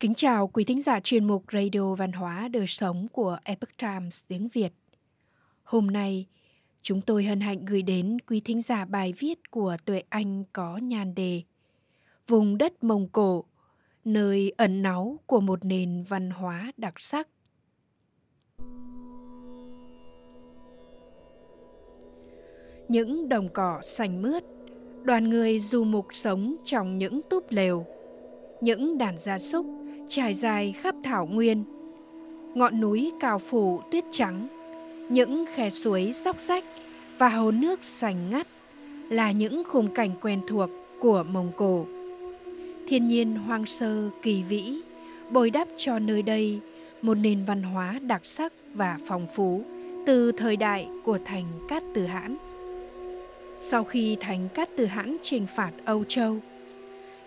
Kính chào quý thính giả chuyên mục Radio Văn hóa Đời Sống của Epoch Times tiếng Việt. Hôm nay, chúng tôi hân hạnh gửi đến quý thính giả bài viết của Tuệ Anh có nhan đề Vùng đất Mông Cổ, nơi ẩn náu của một nền văn hóa đặc sắc. Những đồng cỏ xanh mướt, đoàn người du mục sống trong những túp lều, những đàn gia súc trải dài khắp thảo nguyên. Ngọn núi cao phủ tuyết trắng, những khe suối dốc rách và hồ nước sành ngắt là những khung cảnh quen thuộc của Mông Cổ. Thiên nhiên hoang sơ kỳ vĩ bồi đắp cho nơi đây một nền văn hóa đặc sắc và phong phú từ thời đại của thành Cát Từ Hãn. Sau khi thành Cát Từ Hãn chinh phạt Âu Châu,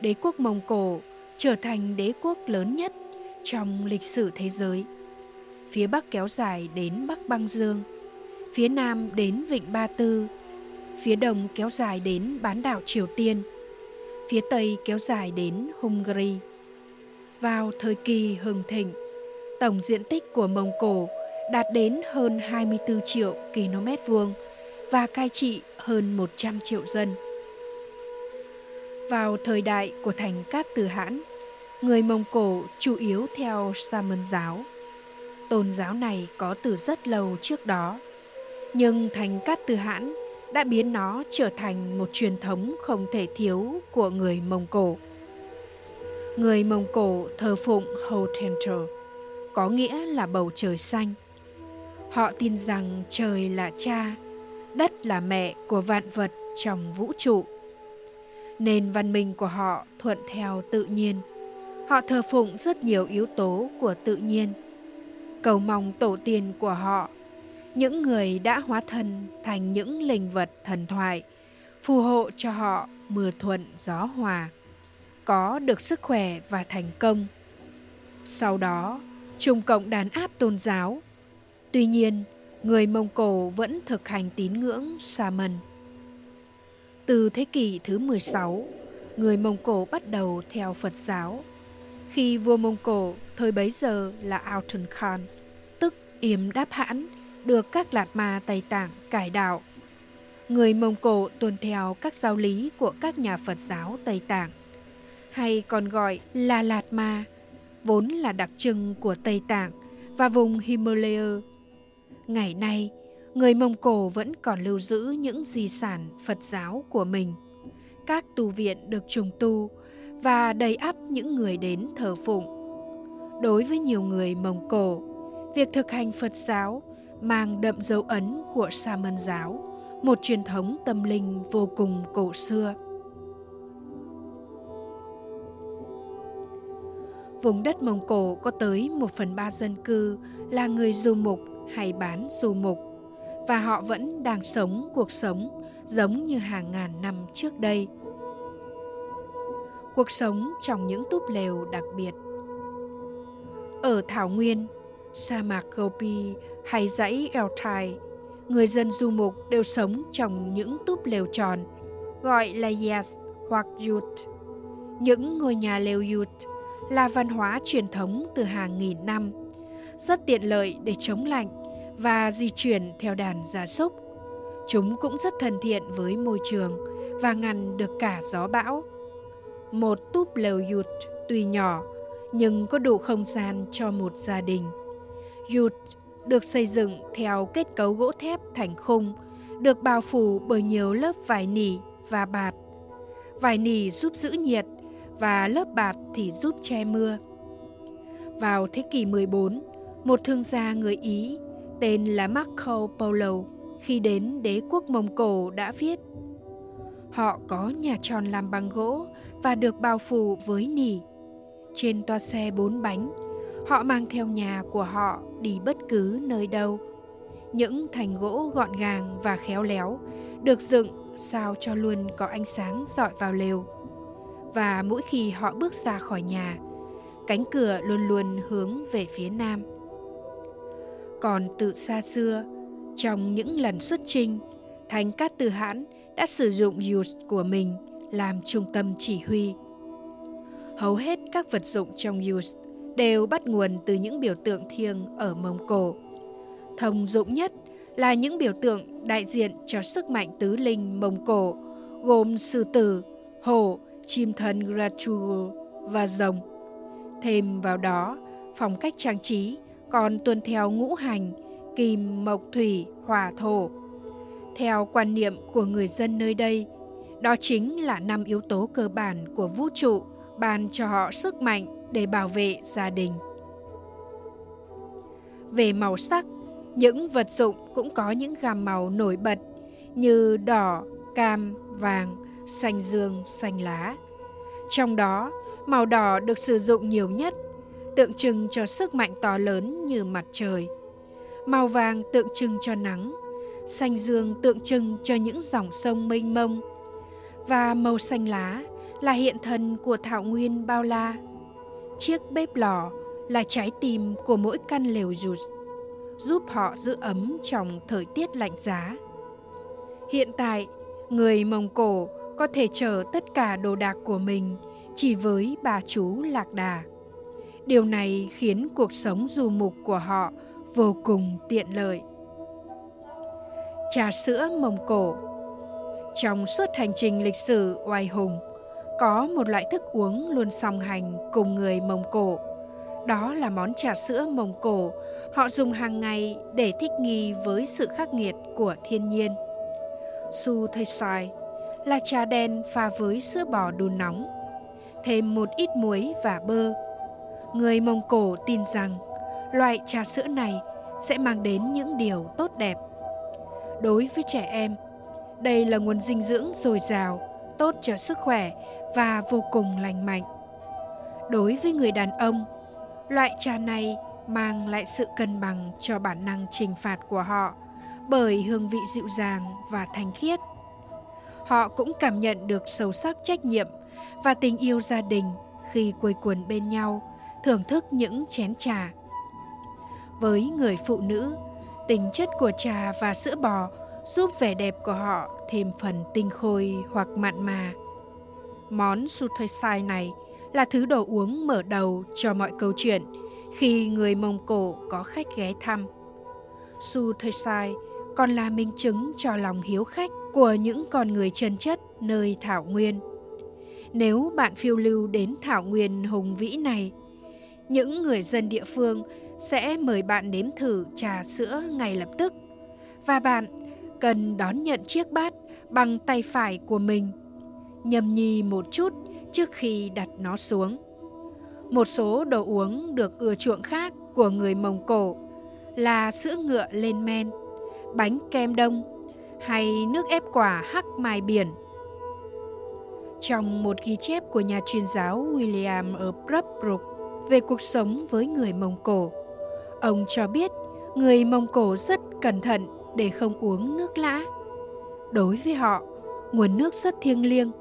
đế quốc Mông Cổ trở thành đế quốc lớn nhất trong lịch sử thế giới. Phía Bắc kéo dài đến Bắc Băng Dương, phía Nam đến Vịnh Ba Tư, phía Đông kéo dài đến bán đảo Triều Tiên, phía Tây kéo dài đến Hungary. Vào thời kỳ hưng thịnh, tổng diện tích của Mông Cổ đạt đến hơn 24 triệu km vuông và cai trị hơn 100 triệu dân. Vào thời đại của thành Cát Từ Hãn, người Mông Cổ chủ yếu theo sa môn giáo. Tôn giáo này có từ rất lâu trước đó, nhưng thành Cát Từ Hãn đã biến nó trở thành một truyền thống không thể thiếu của người Mông Cổ. Người Mông Cổ thờ phụng Hotenter, có nghĩa là bầu trời xanh. Họ tin rằng trời là cha, đất là mẹ của vạn vật trong vũ trụ. Nền văn minh của họ thuận theo tự nhiên – Họ thờ phụng rất nhiều yếu tố của tự nhiên. Cầu mong tổ tiên của họ, những người đã hóa thân thành những linh vật thần thoại, phù hộ cho họ mưa thuận gió hòa, có được sức khỏe và thành công. Sau đó, Trung Cộng đàn áp tôn giáo. Tuy nhiên, người Mông Cổ vẫn thực hành tín ngưỡng Saman. Từ thế kỷ thứ 16, người Mông Cổ bắt đầu theo Phật giáo khi vua Mông Cổ thời bấy giờ là Alton Khan, tức Yếm Đáp Hãn, được các Lạt Ma Tây Tạng cải đạo. Người Mông Cổ tuân theo các giáo lý của các nhà Phật giáo Tây Tạng, hay còn gọi là Lạt Ma, vốn là đặc trưng của Tây Tạng và vùng Himalaya. Ngày nay, người Mông Cổ vẫn còn lưu giữ những di sản Phật giáo của mình. Các tu viện được trùng tu, và đầy ắp những người đến thờ phụng. Đối với nhiều người Mông Cổ, việc thực hành Phật giáo mang đậm dấu ấn của Sa mân giáo, một truyền thống tâm linh vô cùng cổ xưa. Vùng đất Mông Cổ có tới một phần ba dân cư là người du mục hay bán du mục, và họ vẫn đang sống cuộc sống giống như hàng ngàn năm trước đây – cuộc sống trong những túp lều đặc biệt. Ở Thảo Nguyên, sa mạc Gobi hay dãy Altai, người dân du mục đều sống trong những túp lều tròn, gọi là Yas hoặc Yut. Những ngôi nhà lều Yut là văn hóa truyền thống từ hàng nghìn năm, rất tiện lợi để chống lạnh và di chuyển theo đàn gia súc. Chúng cũng rất thân thiện với môi trường và ngăn được cả gió bão một túp lều yurt tuy nhỏ nhưng có đủ không gian cho một gia đình. Yurt được xây dựng theo kết cấu gỗ thép thành khung, được bao phủ bởi nhiều lớp vải nỉ và bạt. Vải nỉ giúp giữ nhiệt và lớp bạt thì giúp che mưa. Vào thế kỷ 14, một thương gia người Ý tên là Marco Polo khi đến đế quốc Mông Cổ đã viết Họ có nhà tròn làm bằng gỗ và được bao phủ với nỉ. Trên toa xe bốn bánh, họ mang theo nhà của họ đi bất cứ nơi đâu. Những thành gỗ gọn gàng và khéo léo được dựng sao cho luôn có ánh sáng dọi vào lều. Và mỗi khi họ bước ra khỏi nhà, cánh cửa luôn luôn hướng về phía nam. Còn từ xa xưa, trong những lần xuất chinh, thánh Cát Từ Hãn đã sử dụng Yus của mình làm trung tâm chỉ huy. Hầu hết các vật dụng trong Yus đều bắt nguồn từ những biểu tượng thiêng ở Mông Cổ. Thông dụng nhất là những biểu tượng đại diện cho sức mạnh tứ linh Mông Cổ, gồm sư tử, hổ, chim thần Gratugo và rồng. Thêm vào đó, phong cách trang trí còn tuân theo ngũ hành, kim, mộc, thủy, hỏa, thổ. Theo quan niệm của người dân nơi đây, đó chính là năm yếu tố cơ bản của vũ trụ ban cho họ sức mạnh để bảo vệ gia đình. Về màu sắc, những vật dụng cũng có những gam màu nổi bật như đỏ, cam, vàng, xanh dương, xanh lá. Trong đó, màu đỏ được sử dụng nhiều nhất, tượng trưng cho sức mạnh to lớn như mặt trời. Màu vàng tượng trưng cho nắng, xanh dương tượng trưng cho những dòng sông mênh mông và màu xanh lá là hiện thân của thảo nguyên bao la. Chiếc bếp lò là trái tim của mỗi căn lều rụt, giúp họ giữ ấm trong thời tiết lạnh giá. Hiện tại, người Mông Cổ có thể chở tất cả đồ đạc của mình chỉ với bà chú lạc đà. Điều này khiến cuộc sống du mục của họ vô cùng tiện lợi. Trà sữa Mông Cổ Trong suốt hành trình lịch sử oai hùng, có một loại thức uống luôn song hành cùng người Mông Cổ. Đó là món trà sữa Mông Cổ họ dùng hàng ngày để thích nghi với sự khắc nghiệt của thiên nhiên. Su Thầy Sai là trà đen pha với sữa bò đun nóng, thêm một ít muối và bơ. Người Mông Cổ tin rằng loại trà sữa này sẽ mang đến những điều tốt đẹp. Đối với trẻ em, đây là nguồn dinh dưỡng dồi dào, tốt cho sức khỏe và vô cùng lành mạnh. Đối với người đàn ông, loại trà này mang lại sự cân bằng cho bản năng trừng phạt của họ bởi hương vị dịu dàng và thanh khiết. Họ cũng cảm nhận được sâu sắc trách nhiệm và tình yêu gia đình khi quây quần bên nhau, thưởng thức những chén trà. Với người phụ nữ, tính chất của trà và sữa bò giúp vẻ đẹp của họ thêm phần tinh khôi hoặc mặn mà. Món sai này là thứ đồ uống mở đầu cho mọi câu chuyện khi người Mông Cổ có khách ghé thăm. sai còn là minh chứng cho lòng hiếu khách của những con người chân chất nơi thảo nguyên. Nếu bạn phiêu lưu đến thảo nguyên hùng vĩ này, những người dân địa phương sẽ mời bạn nếm thử trà sữa ngay lập tức. Và bạn cần đón nhận chiếc bát bằng tay phải của mình. Nhâm nhi một chút trước khi đặt nó xuống. Một số đồ uống được ưa chuộng khác của người mông cổ là sữa ngựa lên men, bánh kem đông hay nước ép quả hắc mai biển. Trong một ghi chép của nhà truyền giáo William ở Prabrook về cuộc sống với người Mông Cổ. Ông cho biết người Mông Cổ rất cẩn thận để không uống nước lã. Đối với họ, nguồn nước rất thiêng liêng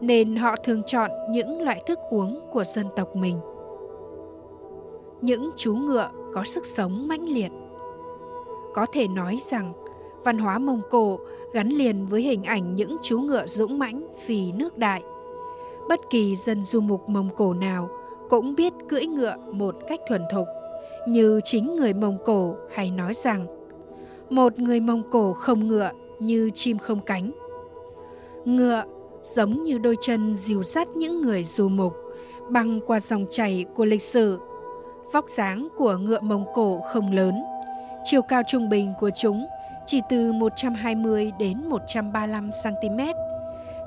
nên họ thường chọn những loại thức uống của dân tộc mình. Những chú ngựa có sức sống mãnh liệt. Có thể nói rằng văn hóa Mông Cổ gắn liền với hình ảnh những chú ngựa dũng mãnh vì nước đại. Bất kỳ dân du mục Mông Cổ nào cũng biết cưỡi ngựa một cách thuần thục, như chính người Mông Cổ hay nói rằng một người Mông Cổ không ngựa như chim không cánh. Ngựa giống như đôi chân dìu dắt những người du mục băng qua dòng chảy của lịch sử. Vóc dáng của ngựa Mông Cổ không lớn, chiều cao trung bình của chúng chỉ từ 120 đến 135 cm,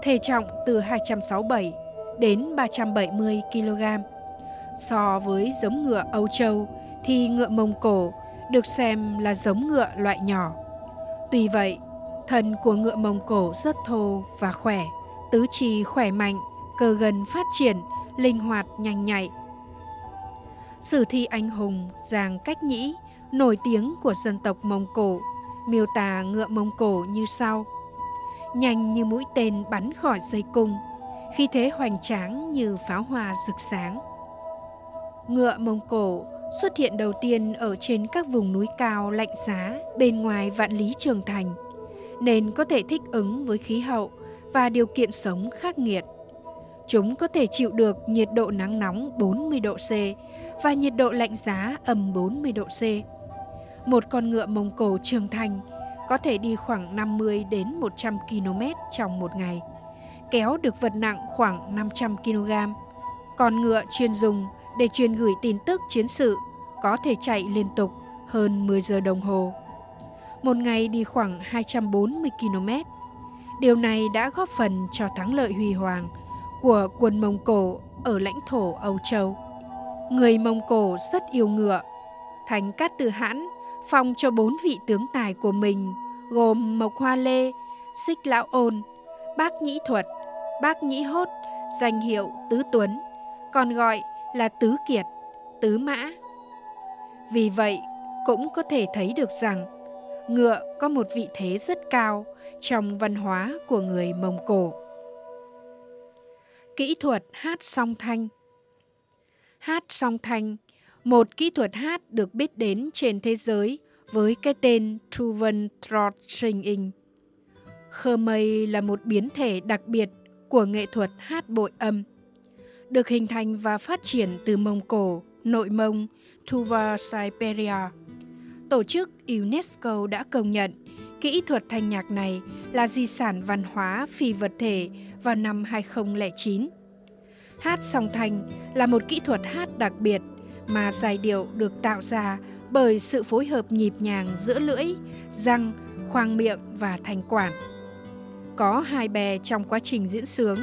thể trọng từ 267 đến 370 kg. So với giống ngựa Âu Châu thì ngựa Mông Cổ được xem là giống ngựa loại nhỏ. Tuy vậy, thân của ngựa Mông Cổ rất thô và khỏe, tứ chi khỏe mạnh, cơ gần phát triển, linh hoạt nhanh nhạy. Sử thi anh hùng Giang Cách Nhĩ, nổi tiếng của dân tộc Mông Cổ, miêu tả ngựa Mông Cổ như sau. Nhanh như mũi tên bắn khỏi dây cung, khi thế hoành tráng như pháo hoa rực sáng. Ngựa Mông Cổ xuất hiện đầu tiên ở trên các vùng núi cao lạnh giá bên ngoài vạn lý trường thành, nên có thể thích ứng với khí hậu và điều kiện sống khắc nghiệt. Chúng có thể chịu được nhiệt độ nắng nóng 40 độ C và nhiệt độ lạnh giá âm 40 độ C. Một con ngựa Mông Cổ trưởng thành có thể đi khoảng 50 đến 100 km trong một ngày, kéo được vật nặng khoảng 500 kg. Con ngựa chuyên dùng để truyền gửi tin tức chiến sự có thể chạy liên tục hơn 10 giờ đồng hồ. Một ngày đi khoảng 240 km. Điều này đã góp phần cho thắng lợi huy hoàng của quân Mông Cổ ở lãnh thổ Âu Châu. Người Mông Cổ rất yêu ngựa. Thành Cát Từ Hãn phong cho bốn vị tướng tài của mình gồm Mộc Hoa Lê, Xích Lão Ôn, Bác Nhĩ Thuật, Bác Nhĩ Hốt, danh hiệu Tứ Tuấn, còn gọi là Tứ Kiệt, Tứ Mã. Vì vậy, cũng có thể thấy được rằng ngựa có một vị thế rất cao trong văn hóa của người Mông Cổ. Kỹ thuật hát song thanh Hát song thanh, một kỹ thuật hát được biết đến trên thế giới với cái tên Truven Trot Singing. Khmer là một biến thể đặc biệt của nghệ thuật hát bội âm, được hình thành và phát triển từ Mông Cổ, Nội Mông, Tuva Siberia. Tổ chức UNESCO đã công nhận kỹ thuật thanh nhạc này là di sản văn hóa phi vật thể vào năm 2009. Hát song thanh là một kỹ thuật hát đặc biệt mà giai điệu được tạo ra bởi sự phối hợp nhịp nhàng giữa lưỡi, răng, khoang miệng và thanh quản. Có hai bè trong quá trình diễn sướng,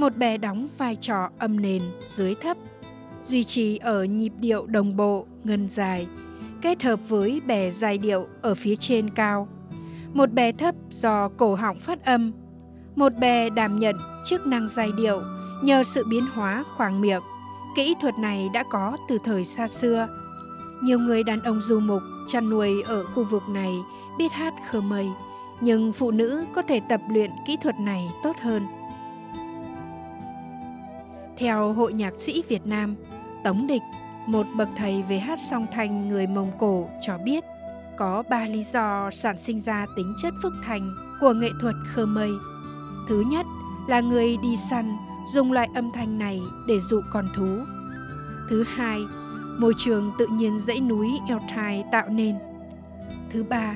một bè đóng vai trò âm nền dưới thấp, duy trì ở nhịp điệu đồng bộ, ngân dài, kết hợp với bè giai điệu ở phía trên cao. Một bè thấp do cổ họng phát âm, một bè đảm nhận chức năng giai điệu nhờ sự biến hóa khoang miệng. Kỹ thuật này đã có từ thời xa xưa. Nhiều người đàn ông du mục chăn nuôi ở khu vực này biết hát khơ mây, nhưng phụ nữ có thể tập luyện kỹ thuật này tốt hơn. Theo Hội Nhạc sĩ Việt Nam, Tống Địch, một bậc thầy về hát song thanh người Mông Cổ cho biết có ba lý do sản sinh ra tính chất phức thành của nghệ thuật khơ mây. Thứ nhất là người đi săn dùng loại âm thanh này để dụ con thú. Thứ hai, môi trường tự nhiên dãy núi Altai tạo nên. Thứ ba,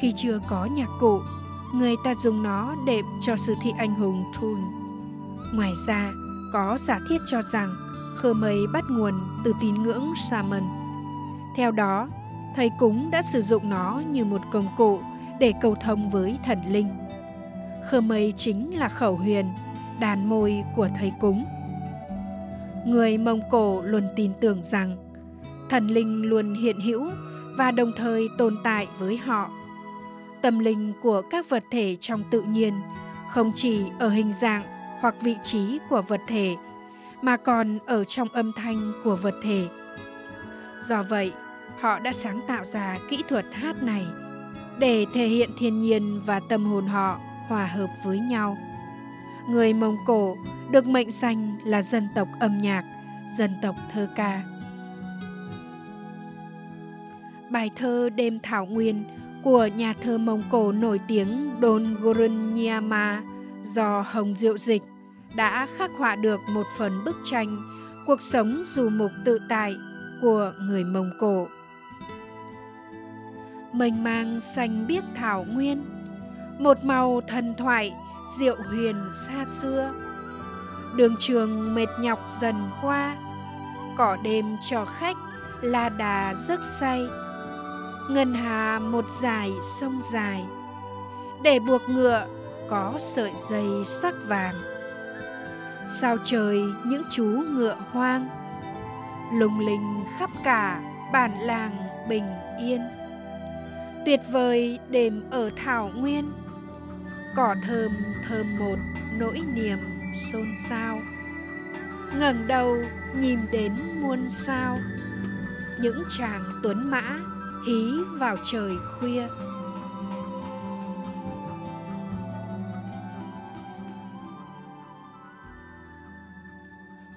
khi chưa có nhạc cụ, người ta dùng nó để cho sự thi anh hùng Thun. Ngoài ra, có giả thiết cho rằng khơ mây bắt nguồn từ tín ngưỡng Shaman. Theo đó, thầy cúng đã sử dụng nó như một công cụ để cầu thông với thần linh. Khơ mây chính là khẩu huyền đàn môi của thầy cúng. Người Mông Cổ luôn tin tưởng rằng thần linh luôn hiện hữu và đồng thời tồn tại với họ. Tâm linh của các vật thể trong tự nhiên không chỉ ở hình dạng hoặc vị trí của vật thể mà còn ở trong âm thanh của vật thể. Do vậy, họ đã sáng tạo ra kỹ thuật hát này để thể hiện thiên nhiên và tâm hồn họ hòa hợp với nhau người Mông Cổ được mệnh danh là dân tộc âm nhạc, dân tộc thơ ca. Bài thơ Đêm Thảo Nguyên của nhà thơ Mông Cổ nổi tiếng Don Gurun Nyama do Hồng Diệu Dịch đã khắc họa được một phần bức tranh cuộc sống dù mục tự tại của người Mông Cổ. Mênh mang xanh biếc thảo nguyên, một màu thần thoại diệu huyền xa xưa đường trường mệt nhọc dần qua cỏ đêm cho khách là đà giấc say ngân hà một dài sông dài để buộc ngựa có sợi dây sắc vàng. Sao trời những chú ngựa hoang lùng linh khắp cả bản làng bình yên. Tuyệt vời đêm ở thảo nguyên, cỏ thơm thơm một nỗi niềm xôn xao. Ngẩng đầu nhìn đến muôn sao, những chàng tuấn mã hí vào trời khuya.